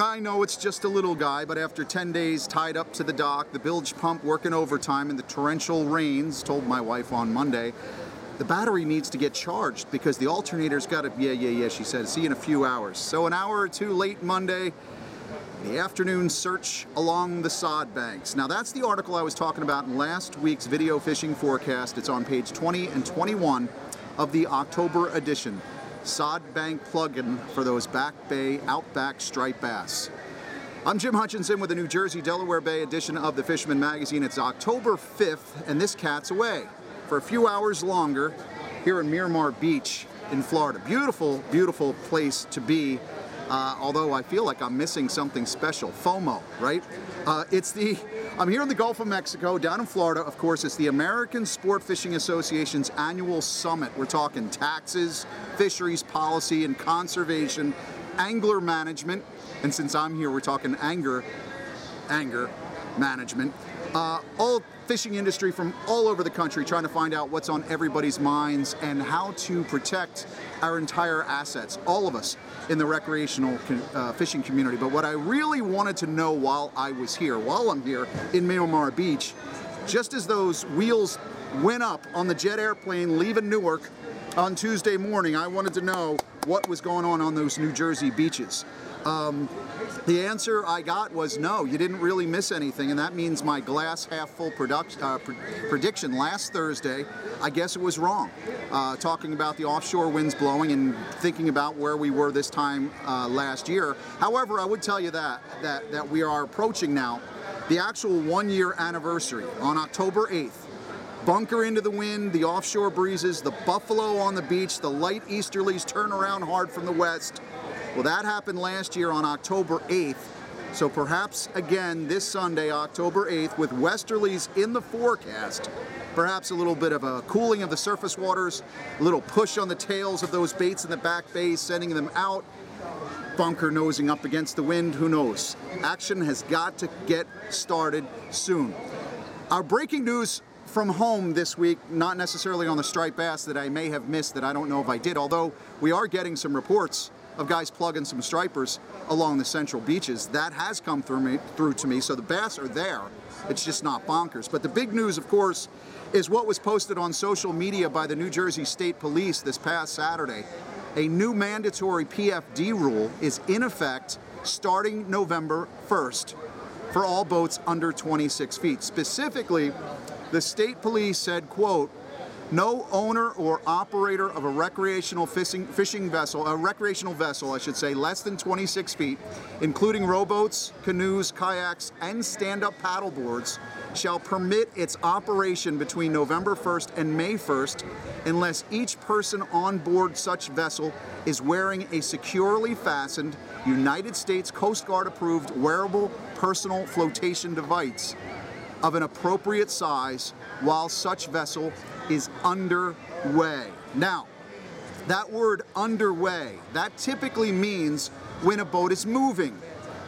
I know it's just a little guy, but after 10 days tied up to the dock, the bilge pump working overtime, and the torrential rains, told my wife on Monday, the battery needs to get charged because the alternator's got to, yeah, yeah, yeah, she said, see you in a few hours. So an hour or two late Monday, the afternoon search along the sod banks. Now that's the article I was talking about in last week's video fishing forecast. It's on page 20 and 21 of the October edition. Sod bank plug-in for those back bay outback striped bass. I'm Jim Hutchinson with the New Jersey Delaware Bay edition of the Fisherman Magazine. It's October 5th and this cat's away for a few hours longer here in Miramar Beach in Florida. Beautiful, beautiful place to be uh, although I feel like I'm missing something special. FOMO, right? Uh, it's the, I'm here in the Gulf of Mexico, down in Florida, of course, it's the American Sport Fishing Association's annual summit. We're talking taxes, fisheries policy and conservation, angler management, and since I'm here, we're talking anger, anger management. Uh, all fishing industry from all over the country trying to find out what's on everybody's minds and how to protect our entire assets, all of us in the recreational uh, fishing community. But what I really wanted to know while I was here, while I'm here in Miramar Beach, just as those wheels went up on the jet airplane leaving Newark on Tuesday morning, I wanted to know what was going on on those New Jersey beaches. Um, the answer I got was no, you didn't really miss anything, and that means my glass half full product, uh, pr prediction last Thursday, I guess it was wrong. Uh, talking about the offshore winds blowing and thinking about where we were this time uh, last year. However, I would tell you that, that, that we are approaching now the actual one year anniversary on October 8th bunker into the wind, the offshore breezes, the buffalo on the beach, the light easterlies turn around hard from the west, well, that happened last year on October 8th. So perhaps again this Sunday, October 8th, with westerlies in the forecast, perhaps a little bit of a cooling of the surface waters, a little push on the tails of those baits in the back bay, sending them out, bunker nosing up against the wind, who knows? Action has got to get started soon. Our breaking news from home this week, not necessarily on the striped bass that I may have missed that I don't know if I did, although we are getting some reports of guys plugging some stripers along the central beaches. That has come through me through to me, so the bass are there. It's just not bonkers. But the big news, of course, is what was posted on social media by the New Jersey State Police this past Saturday. A new mandatory PFD rule is in effect starting November 1st for all boats under 26 feet. Specifically, the state police said, quote, no owner or operator of a recreational fishing, fishing vessel, a recreational vessel, I should say, less than 26 feet, including rowboats, canoes, kayaks, and stand-up paddleboards, shall permit its operation between November 1st and May 1st unless each person on board such vessel is wearing a securely fastened United States Coast Guard approved wearable personal flotation device of an appropriate size while such vessel is underway. Now, that word underway, that typically means when a boat is moving,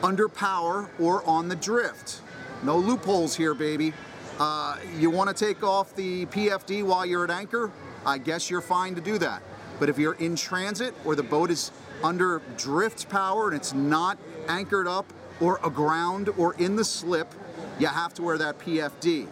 under power or on the drift. No loopholes here, baby. Uh, you want to take off the PFD while you're at anchor? I guess you're fine to do that. But if you're in transit or the boat is under drift power and it's not anchored up or aground or in the slip, you have to wear that PFD.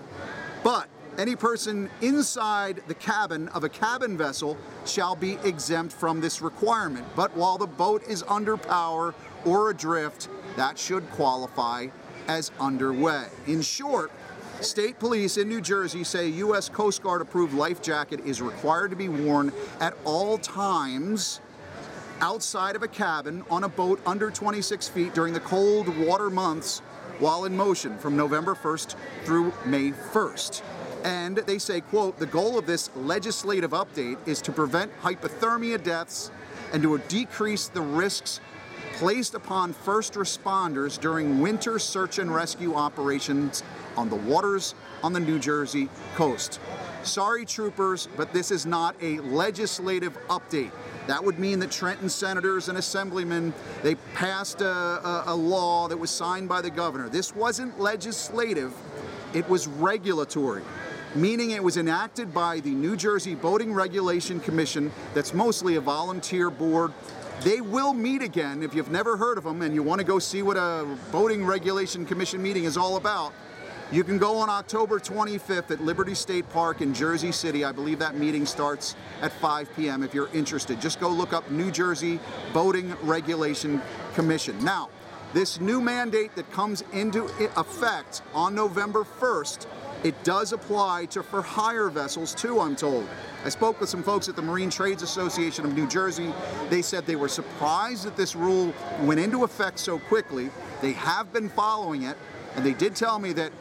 But any person inside the cabin of a cabin vessel shall be exempt from this requirement. But while the boat is under power or adrift, that should qualify as underway. In short, State police in New Jersey say U.S. Coast Guard approved life jacket is required to be worn at all times outside of a cabin on a boat under 26 feet during the cold water months while in motion from November 1st through May 1st. And they say, quote, the goal of this legislative update is to prevent hypothermia deaths and to decrease the risks placed upon first responders during winter search and rescue operations on the waters on the New Jersey coast. Sorry, troopers, but this is not a legislative update. That would mean that Trenton senators and assemblymen, they passed a, a, a law that was signed by the governor. This wasn't legislative, it was regulatory meaning it was enacted by the New Jersey Boating Regulation Commission that's mostly a volunteer board They will meet again if you've never heard of them and you want to go see what a Boating Regulation Commission meeting is all about. You can go on October 25th at Liberty State Park in Jersey City. I believe that meeting starts at 5 p.m. if you're interested. Just go look up New Jersey Boating Regulation Commission. Now, this new mandate that comes into effect on November 1st, it does apply to for hire vessels too, I'm told. I spoke with some folks at the Marine Trades Association of New Jersey. They said they were surprised that this rule went into effect so quickly. They have been following it, and they did tell me that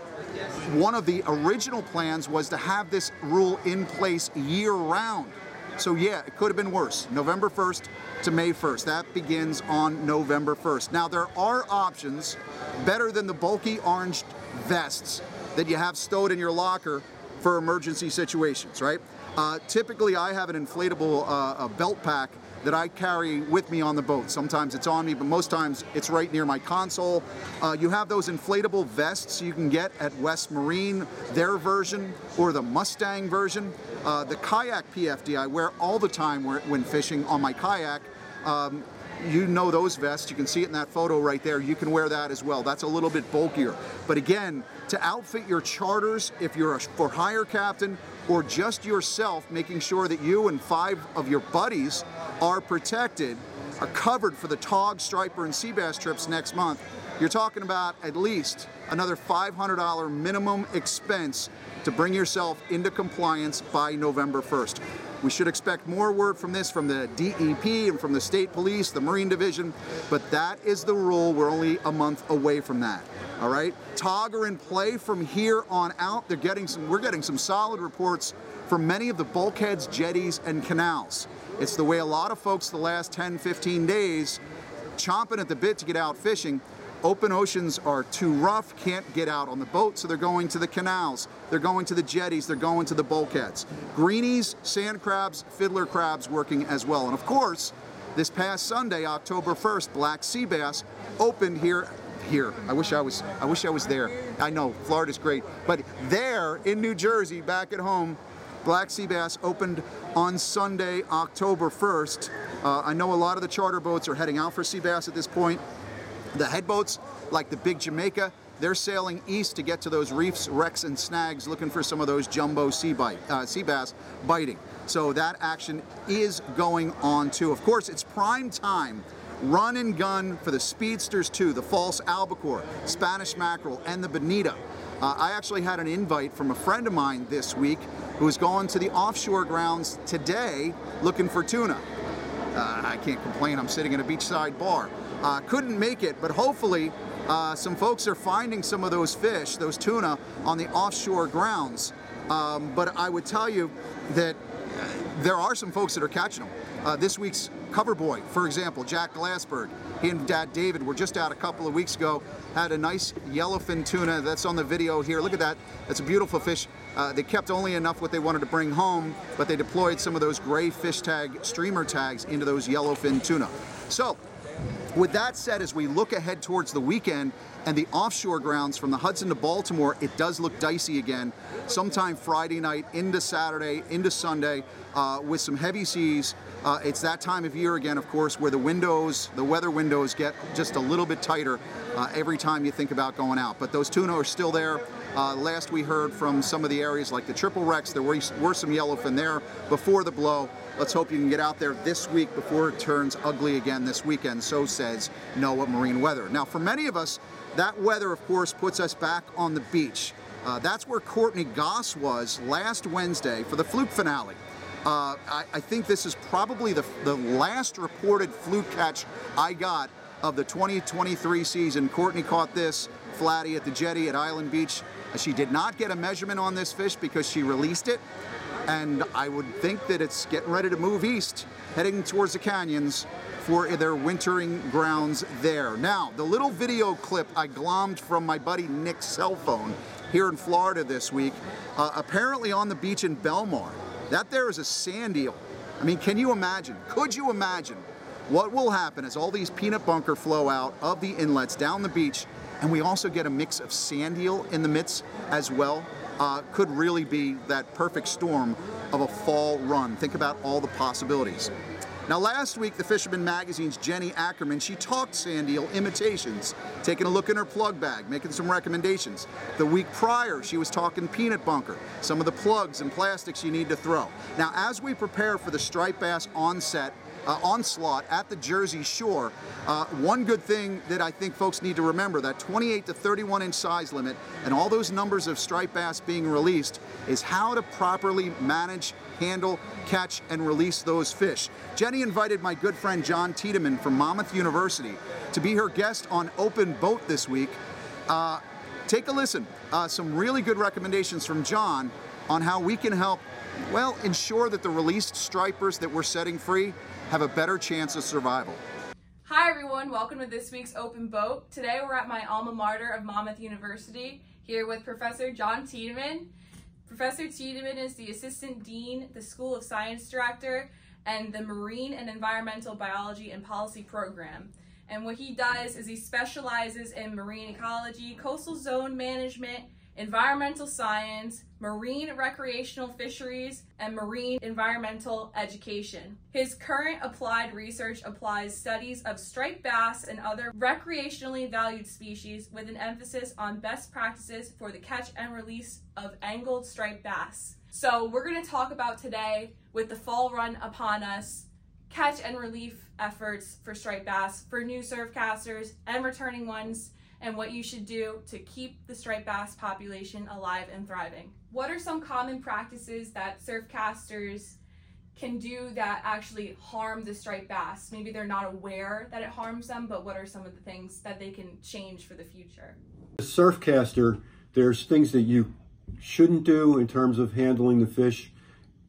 one of the original plans was to have this rule in place year round. So yeah, it could have been worse. November 1st to May 1st. That begins on November 1st. Now there are options better than the bulky orange vests that you have stowed in your locker for emergency situations, right? Uh, typically, I have an inflatable uh, belt pack that I carry with me on the boat. Sometimes it's on me, but most times it's right near my console. Uh, you have those inflatable vests you can get at West Marine, their version, or the Mustang version. Uh, the kayak PFD I wear all the time when fishing on my kayak. Um, you know those vests. You can see it in that photo right there. You can wear that as well. That's a little bit bulkier. But again, to outfit your charters, if you're a for hire captain or just yourself, making sure that you and five of your buddies are protected, are covered for the TOG, Striper, and Sea Bass trips next month, you're talking about at least another $500 minimum expense to bring yourself into compliance by November 1st. We should expect more word from this from the DEP and from the state police, the Marine Division, but that is the rule. We're only a month away from that. All right, TOG are in play from here on out. They're getting some. We're getting some solid reports from many of the bulkheads, jetties, and canals. It's the way a lot of folks the last 10, 15 days chomping at the bit to get out fishing. Open oceans are too rough, can't get out on the boat, so they're going to the canals, they're going to the jetties, they're going to the bulkheads. Greenies, sand crabs, fiddler crabs working as well. And of course, this past Sunday, October 1st, black sea bass opened here here. I wish I was I wish I was there. I know Florida's great, but there in New Jersey back at home, Black Sea Bass opened on Sunday, October 1st. Uh, I know a lot of the charter boats are heading out for sea bass at this point. The head boats, like the Big Jamaica, they're sailing east to get to those reefs, wrecks, and snags, looking for some of those jumbo sea, bite, uh, sea bass biting. So that action is going on too. Of course, it's prime time run and gun for the speedsters too, the false albacore, Spanish mackerel, and the bonita. Uh, I actually had an invite from a friend of mine this week who's going to the offshore grounds today looking for tuna. Uh, I can't complain, I'm sitting in a beachside bar. Uh, couldn't make it, but hopefully uh, some folks are finding some of those fish, those tuna, on the offshore grounds. Um, but I would tell you that there are some folks that are catching them. Uh, this week's cover boy, for example, Jack Glassberg, he and Dad David were just out a couple of weeks ago, had a nice yellowfin tuna that's on the video here. Look at that. That's a beautiful fish. Uh, they kept only enough what they wanted to bring home, but they deployed some of those gray fish tag streamer tags into those yellowfin tuna. So with that said, as we look ahead towards the weekend and the offshore grounds from the Hudson to Baltimore, it does look dicey again. Sometime Friday night into Saturday, into Sunday, uh, with some heavy seas. Uh, it's that time of year again, of course, where the windows, the weather windows get just a little bit tighter uh, every time you think about going out. But those tuna are still there. Uh, last we heard from some of the areas like the Triple Wrecks, there were, were some yellowfin there before the blow. Let's hope you can get out there this week before it turns ugly again this weekend, so says NOAA Marine Weather. Now, for many of us, that weather, of course, puts us back on the beach. Uh, that's where Courtney Goss was last Wednesday for the fluke finale. Uh, I, I, think this is probably the, the last reported fluke catch I got of the 2023 season. Courtney caught this flatty at the jetty at Island Beach. She did not get a measurement on this fish because she released it and I would think that it's getting ready to move east, heading towards the canyons for their wintering grounds there. Now, the little video clip I glommed from my buddy Nick's cell phone here in Florida this week, uh, apparently on the beach in Belmar, that there is a sand eel. I mean, can you imagine? Could you imagine what will happen as all these peanut bunker flow out of the inlets down the beach, and we also get a mix of sand eel in the midst as well? uh, could really be that perfect storm of a fall run. Think about all the possibilities. Now, last week, the Fisherman Magazine's Jenny Ackerman, she talked sand eel imitations, taking a look in her plug bag, making some recommendations. The week prior, she was talking peanut bunker, some of the plugs and plastics you need to throw. Now, as we prepare for the striped bass onset uh, onslaught at the Jersey Shore. Uh, one good thing that I think folks need to remember that 28 to 31 inch size limit and all those numbers of striped bass being released is how to properly manage, handle, catch, and release those fish. Jenny invited my good friend John Tiedemann from Monmouth University to be her guest on Open Boat this week. Uh, take a listen. Uh, some really good recommendations from John on how we can help, well, ensure that the released stripers that we're setting free have a better chance of survival. Hi everyone, welcome to this week's Open Boat. Today we're at my alma mater of Monmouth University here with Professor John Tiedemann. Professor Tiedemann is the Assistant Dean, the School of Science Director, and the Marine and Environmental Biology and Policy Program. And what he does is he specializes in marine ecology, coastal zone management, environmental science, marine recreational fisheries, and marine environmental education. His current applied research applies studies of striped bass and other recreationally valued species with an emphasis on best practices for the catch and release of angled striped bass. So we're going to talk about today with the fall run upon us catch and relief efforts for striped bass for new surf casters and returning ones and what you should do to keep the striped bass population alive and thriving. What are some common practices that surf casters can do that actually harm the striped bass? Maybe they're not aware that it harms them, but what are some of the things that they can change for the future? A surf caster, there's things that you shouldn't do in terms of handling the fish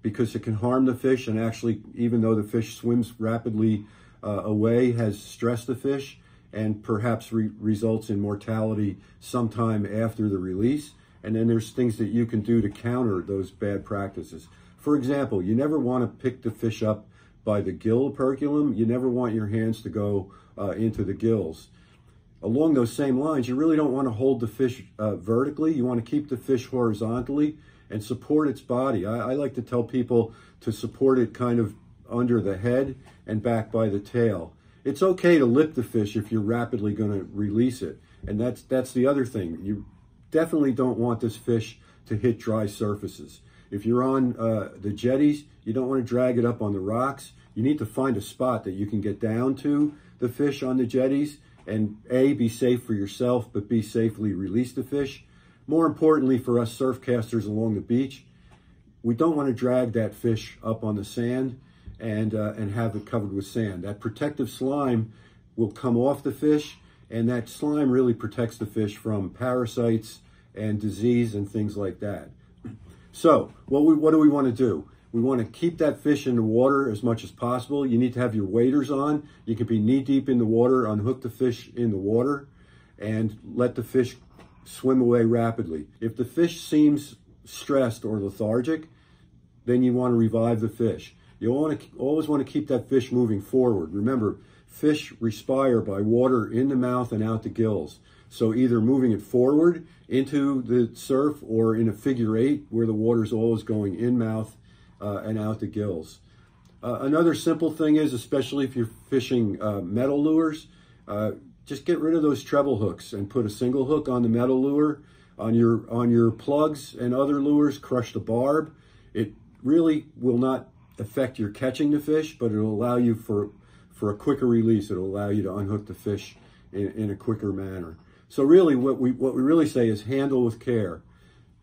because it can harm the fish and actually even though the fish swims rapidly uh, away has stressed the fish and perhaps re- results in mortality sometime after the release. And then there's things that you can do to counter those bad practices. For example, you never want to pick the fish up by the gill operculum. You never want your hands to go uh, into the gills. Along those same lines, you really don't want to hold the fish uh, vertically. You want to keep the fish horizontally and support its body. I, I like to tell people to support it kind of under the head and back by the tail it's okay to lip the fish if you're rapidly going to release it. And that's that's the other thing. You definitely don't want this fish to hit dry surfaces. If you're on uh, the jetties, you don't want to drag it up on the rocks. You need to find a spot that you can get down to the fish on the jetties and A, be safe for yourself, but B, safely release the fish. More importantly for us surf casters along the beach, we don't want to drag that fish up on the sand and, uh, and have it covered with sand. That protective slime will come off the fish, and that slime really protects the fish from parasites and disease and things like that. So, what, we, what do we want to do? We want to keep that fish in the water as much as possible. You need to have your waders on. You can be knee deep in the water, unhook the fish in the water, and let the fish swim away rapidly. If the fish seems stressed or lethargic, then you want to revive the fish. You want to always want to keep that fish moving forward. Remember, fish respire by water in the mouth and out the gills. So either moving it forward into the surf or in a figure eight where the water is always going in mouth uh, and out the gills. Uh, another simple thing is, especially if you're fishing uh, metal lures, uh, just get rid of those treble hooks and put a single hook on the metal lure. On your on your plugs and other lures, crush the barb. It really will not affect your catching the fish, but it'll allow you for for a quicker release. It'll allow you to unhook the fish in, in a quicker manner. So really, what we what we really say is handle with care.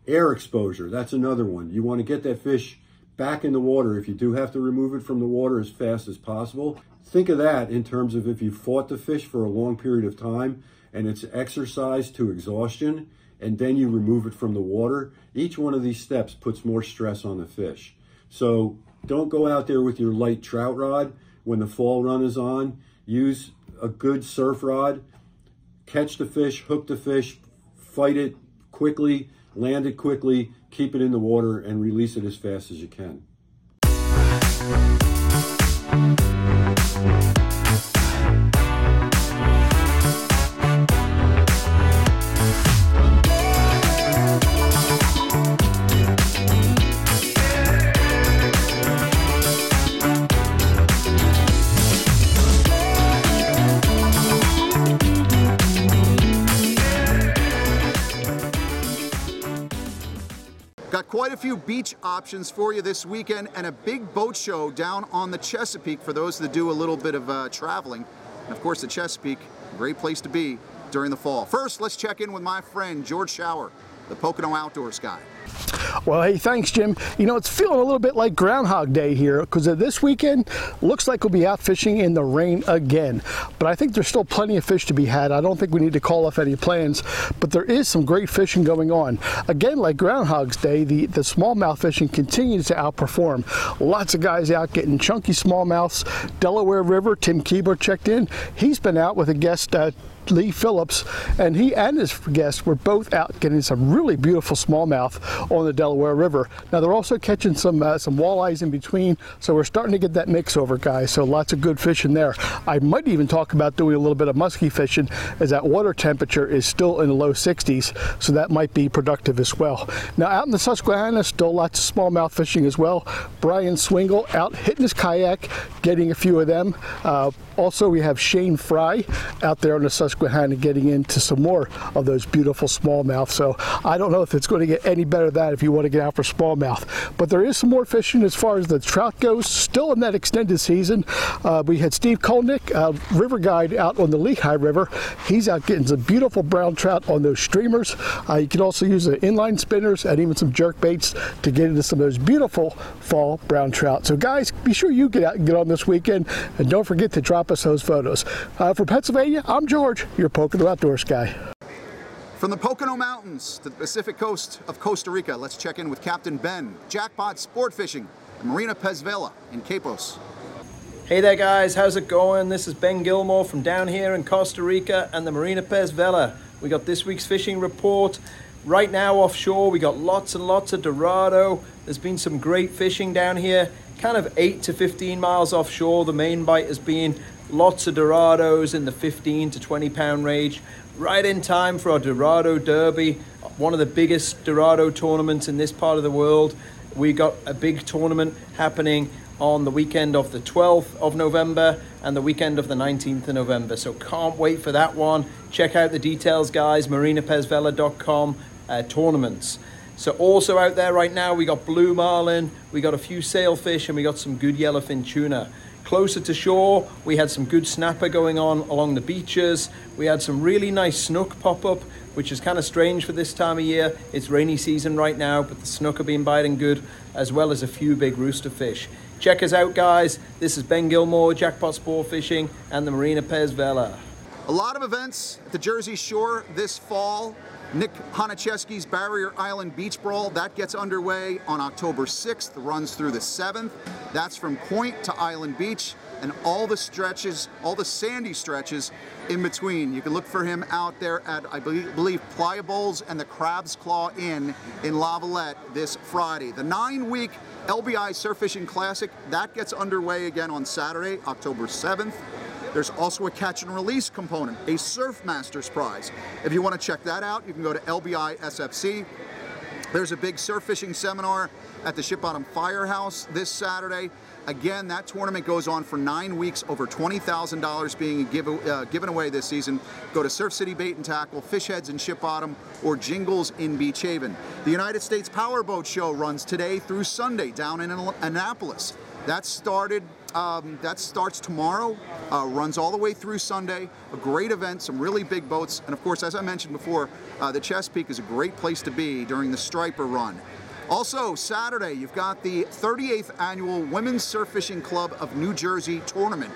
Air exposure, that's another one. You want to get that fish back in the water if you do have to remove it from the water as fast as possible. Think of that in terms of if you fought the fish for a long period of time and it's exercised to exhaustion and then you remove it from the water. Each one of these steps puts more stress on the fish. So don't go out there with your light trout rod when the fall run is on. Use a good surf rod. Catch the fish, hook the fish, fight it quickly, land it quickly, keep it in the water, and release it as fast as you can. Quite a few beach options for you this weekend and a big boat show down on the Chesapeake for those that do a little bit of uh, traveling. And of course, the Chesapeake, great place to be during the fall. First, let's check in with my friend George Schauer, the Pocono Outdoors guy. Well, hey, thanks, Jim. You know, it's feeling a little bit like Groundhog Day here because this weekend looks like we'll be out fishing in the rain again. But I think there's still plenty of fish to be had. I don't think we need to call off any plans, but there is some great fishing going on. Again, like Groundhog's Day, the, the smallmouth fishing continues to outperform. Lots of guys out getting chunky smallmouths. Delaware River, Tim Keeber checked in. He's been out with a guest uh, Lee Phillips, and he and his guests were both out getting some really beautiful smallmouth on the Delaware River. Now they're also catching some uh, some walleyes in between, so we're starting to get that mix over, guys. So lots of good fishing there. I might even talk about doing a little bit of musky fishing, as that water temperature is still in the low 60s, so that might be productive as well. Now out in the Susquehanna, still lots of smallmouth fishing as well. Brian Swingle out hitting his kayak, getting a few of them. Uh, also, we have Shane Fry out there on the Susquehanna getting into some more of those beautiful smallmouth. So I don't know if it's going to get any better than that if you want to get out for smallmouth. But there is some more fishing as far as the trout goes. Still in that extended season. Uh, we had Steve Kolnick, uh, river guide out on the Lehigh River. He's out getting some beautiful brown trout on those streamers. Uh, you can also use the inline spinners and even some jerk baits to get into some of those beautiful fall brown trout. So guys, be sure you get out and get on this weekend. And don't forget to drop us those photos. Uh, for Pennsylvania, I'm George, your Pocono Outdoors guy. From the Pocono Mountains to the Pacific coast of Costa Rica, let's check in with Captain Ben, Jackpot Sport Fishing, Marina Pez Vela in Quepos. Hey there guys, how's it going? This is Ben Gilmore from down here in Costa Rica and the Marina Pez Vela. We got this week's fishing report. Right now offshore, we got lots and lots of Dorado. There's been some great fishing down here, kind of 8 to 15 miles offshore. The main bite has been lots of Dorados in the 15 to 20 pound range. Right in time for our Dorado Derby, one of the biggest Dorado tournaments in this part of the world. We got a big tournament happening on the weekend of the 12th of November and the weekend of the 19th of November. So can't wait for that one. Check out the details, guys, marinapezvela.com uh, tournaments. So also out there right now, we got blue marlin, we got a few sailfish, and we got some good yellowfin tuna. Closer to shore, we had some good snapper going on along the beaches. We had some really nice snook pop up, which is kind of strange for this time of year. It's rainy season right now, but the snook have been biting good, as well as a few big rooster fish. Check us out, guys. This is Ben Gilmore, Jackpot Sport Fishing, and the Marina Pez Vela. A lot of events at the Jersey Shore this fall. Nick Honachefsky's Barrier Island Beach Brawl, that gets underway on October 6th, runs through the 7th. That's from Point to Island Beach and all the stretches, all the sandy stretches in between. You can look for him out there at, I believe, Playa Bowls and the Crab's Claw Inn in Lavallette this Friday. The nine-week LBI Surf Fishing Classic, that gets underway again on Saturday, October 7th. There's also a catch and release component, a Surf Masters prize. If you want to check that out, you can go to LBI SFC. There's a big surf fishing seminar at the Ship Bottom Firehouse this Saturday. Again, that tournament goes on for nine weeks, over $20,000 being give, uh, given away this season. Go to Surf City Bait and Tackle, Fish Heads in Ship Bottom, or Jingles in Beach Haven. The United States Powerboat Show runs today through Sunday down in Annapolis. That started um, that starts tomorrow, uh, runs all the way through Sunday. A great event, some really big boats, and of course, as I mentioned before, uh, the Chesapeake is a great place to be during the Striper run. Also, Saturday, you've got the 38th annual Women's Surf Fishing Club of New Jersey tournament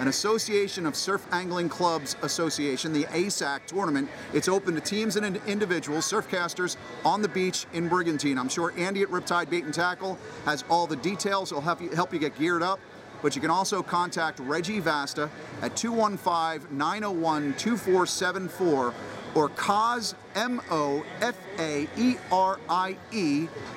an Association of Surf Angling Clubs Association, the ASAC tournament. It's open to teams and individuals, surfcasters on the beach in Brigantine. I'm sure Andy at Riptide Bait and Tackle has all the details. He'll help you, help you get geared up but you can also contact Reggie Vasta at 215-901-2474 or Cause, M-O-F-A-E-R-I-E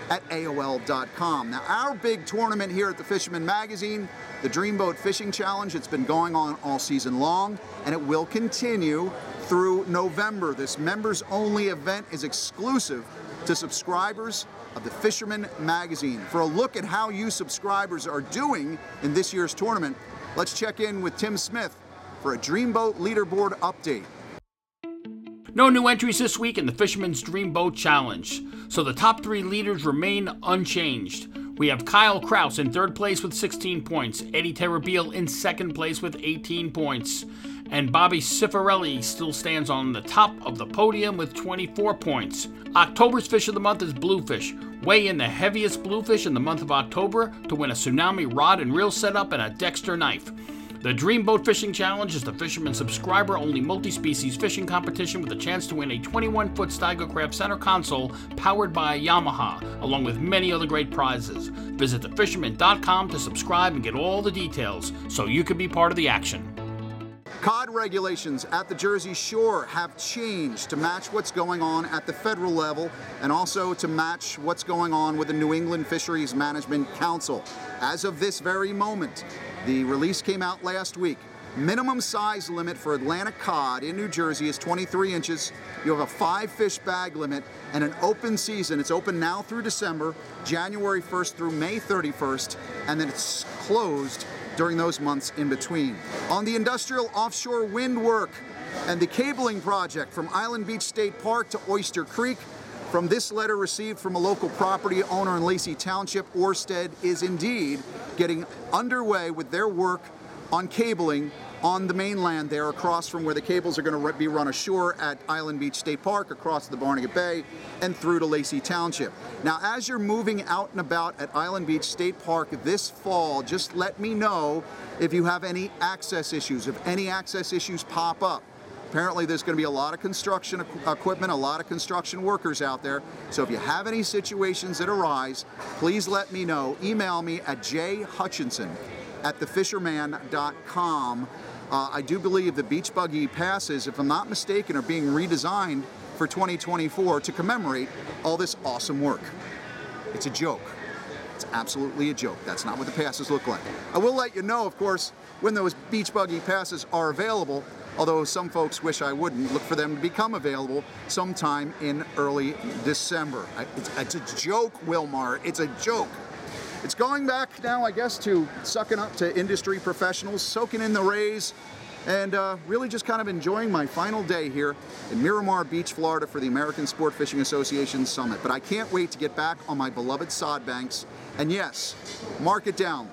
at AOL.com. Now, our big tournament here at the Fisherman Magazine, the Dreamboat Fishing Challenge, it's been going on all season long, and it will continue through November. This members-only event is exclusive to subscribers of the Fisherman Magazine. For a look at how you subscribers are doing in this year's tournament, let's check in with Tim Smith for a Dreamboat leaderboard update. No new entries this week in the Fisherman's Dream Boat Challenge, so the top three leaders remain unchanged. We have Kyle Kraus in third place with 16 points, Eddie Terrabil in second place with 18 points, and Bobby Cifarelli still stands on the top of the podium with 24 points. October's fish of the month is bluefish. Weigh in the heaviest bluefish in the month of October to win a tsunami rod and reel setup and a Dexter knife. The Dream Boat Fishing Challenge is the fisherman subscriber only multi species fishing competition with a chance to win a 21 foot Steigercraft center console powered by Yamaha, along with many other great prizes. Visit thefisherman.com to subscribe and get all the details so you can be part of the action. Cod regulations at the Jersey Shore have changed to match what's going on at the federal level and also to match what's going on with the New England Fisheries Management Council. As of this very moment, the release came out last week. Minimum size limit for Atlantic cod in New Jersey is 23 inches. You have a five fish bag limit and an open season. It's open now through December, January 1st through May 31st, and then it's closed during those months in between. On the industrial offshore wind work and the cabling project from Island Beach State Park to Oyster Creek, from this letter received from a local property owner in Lacey Township, Orsted is indeed getting underway with their work on cabling on the mainland there across from where the cables are going to be run ashore at Island Beach State Park, across the Barnegat Bay, and through to Lacey Township. Now, as you're moving out and about at Island Beach State Park this fall, just let me know if you have any access issues, if any access issues pop up. Apparently, there's going to be a lot of construction equipment, a lot of construction workers out there. So if you have any situations that arise, please let me know. Email me at jhutchinson at thefisherman.com. Uh, I do believe the beach buggy passes, if I'm not mistaken, are being redesigned for 2024 to commemorate all this awesome work. It's a joke. It's absolutely a joke. That's not what the passes look like. I will let you know, of course, when those beach buggy passes are available, although some folks wish I wouldn't, look for them to become available sometime in early December. It's, it's a joke, Wilmar. It's a joke. It's going back now, I guess, to sucking up to industry professionals, soaking in the rays, and uh, really just kind of enjoying my final day here in Miramar Beach, Florida for the American Sport Fishing Association Summit. But I can't wait to get back on my beloved sod banks. And yes, mark it down.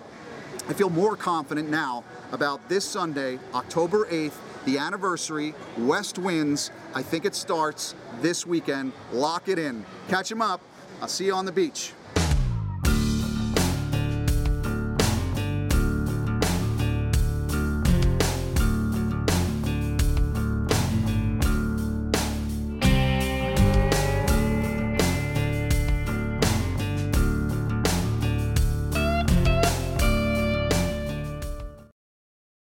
I feel more confident now about this Sunday, October 8th, the anniversary, West Winds. I think it starts this weekend. Lock it in. Catch them up. I'll see you on the beach.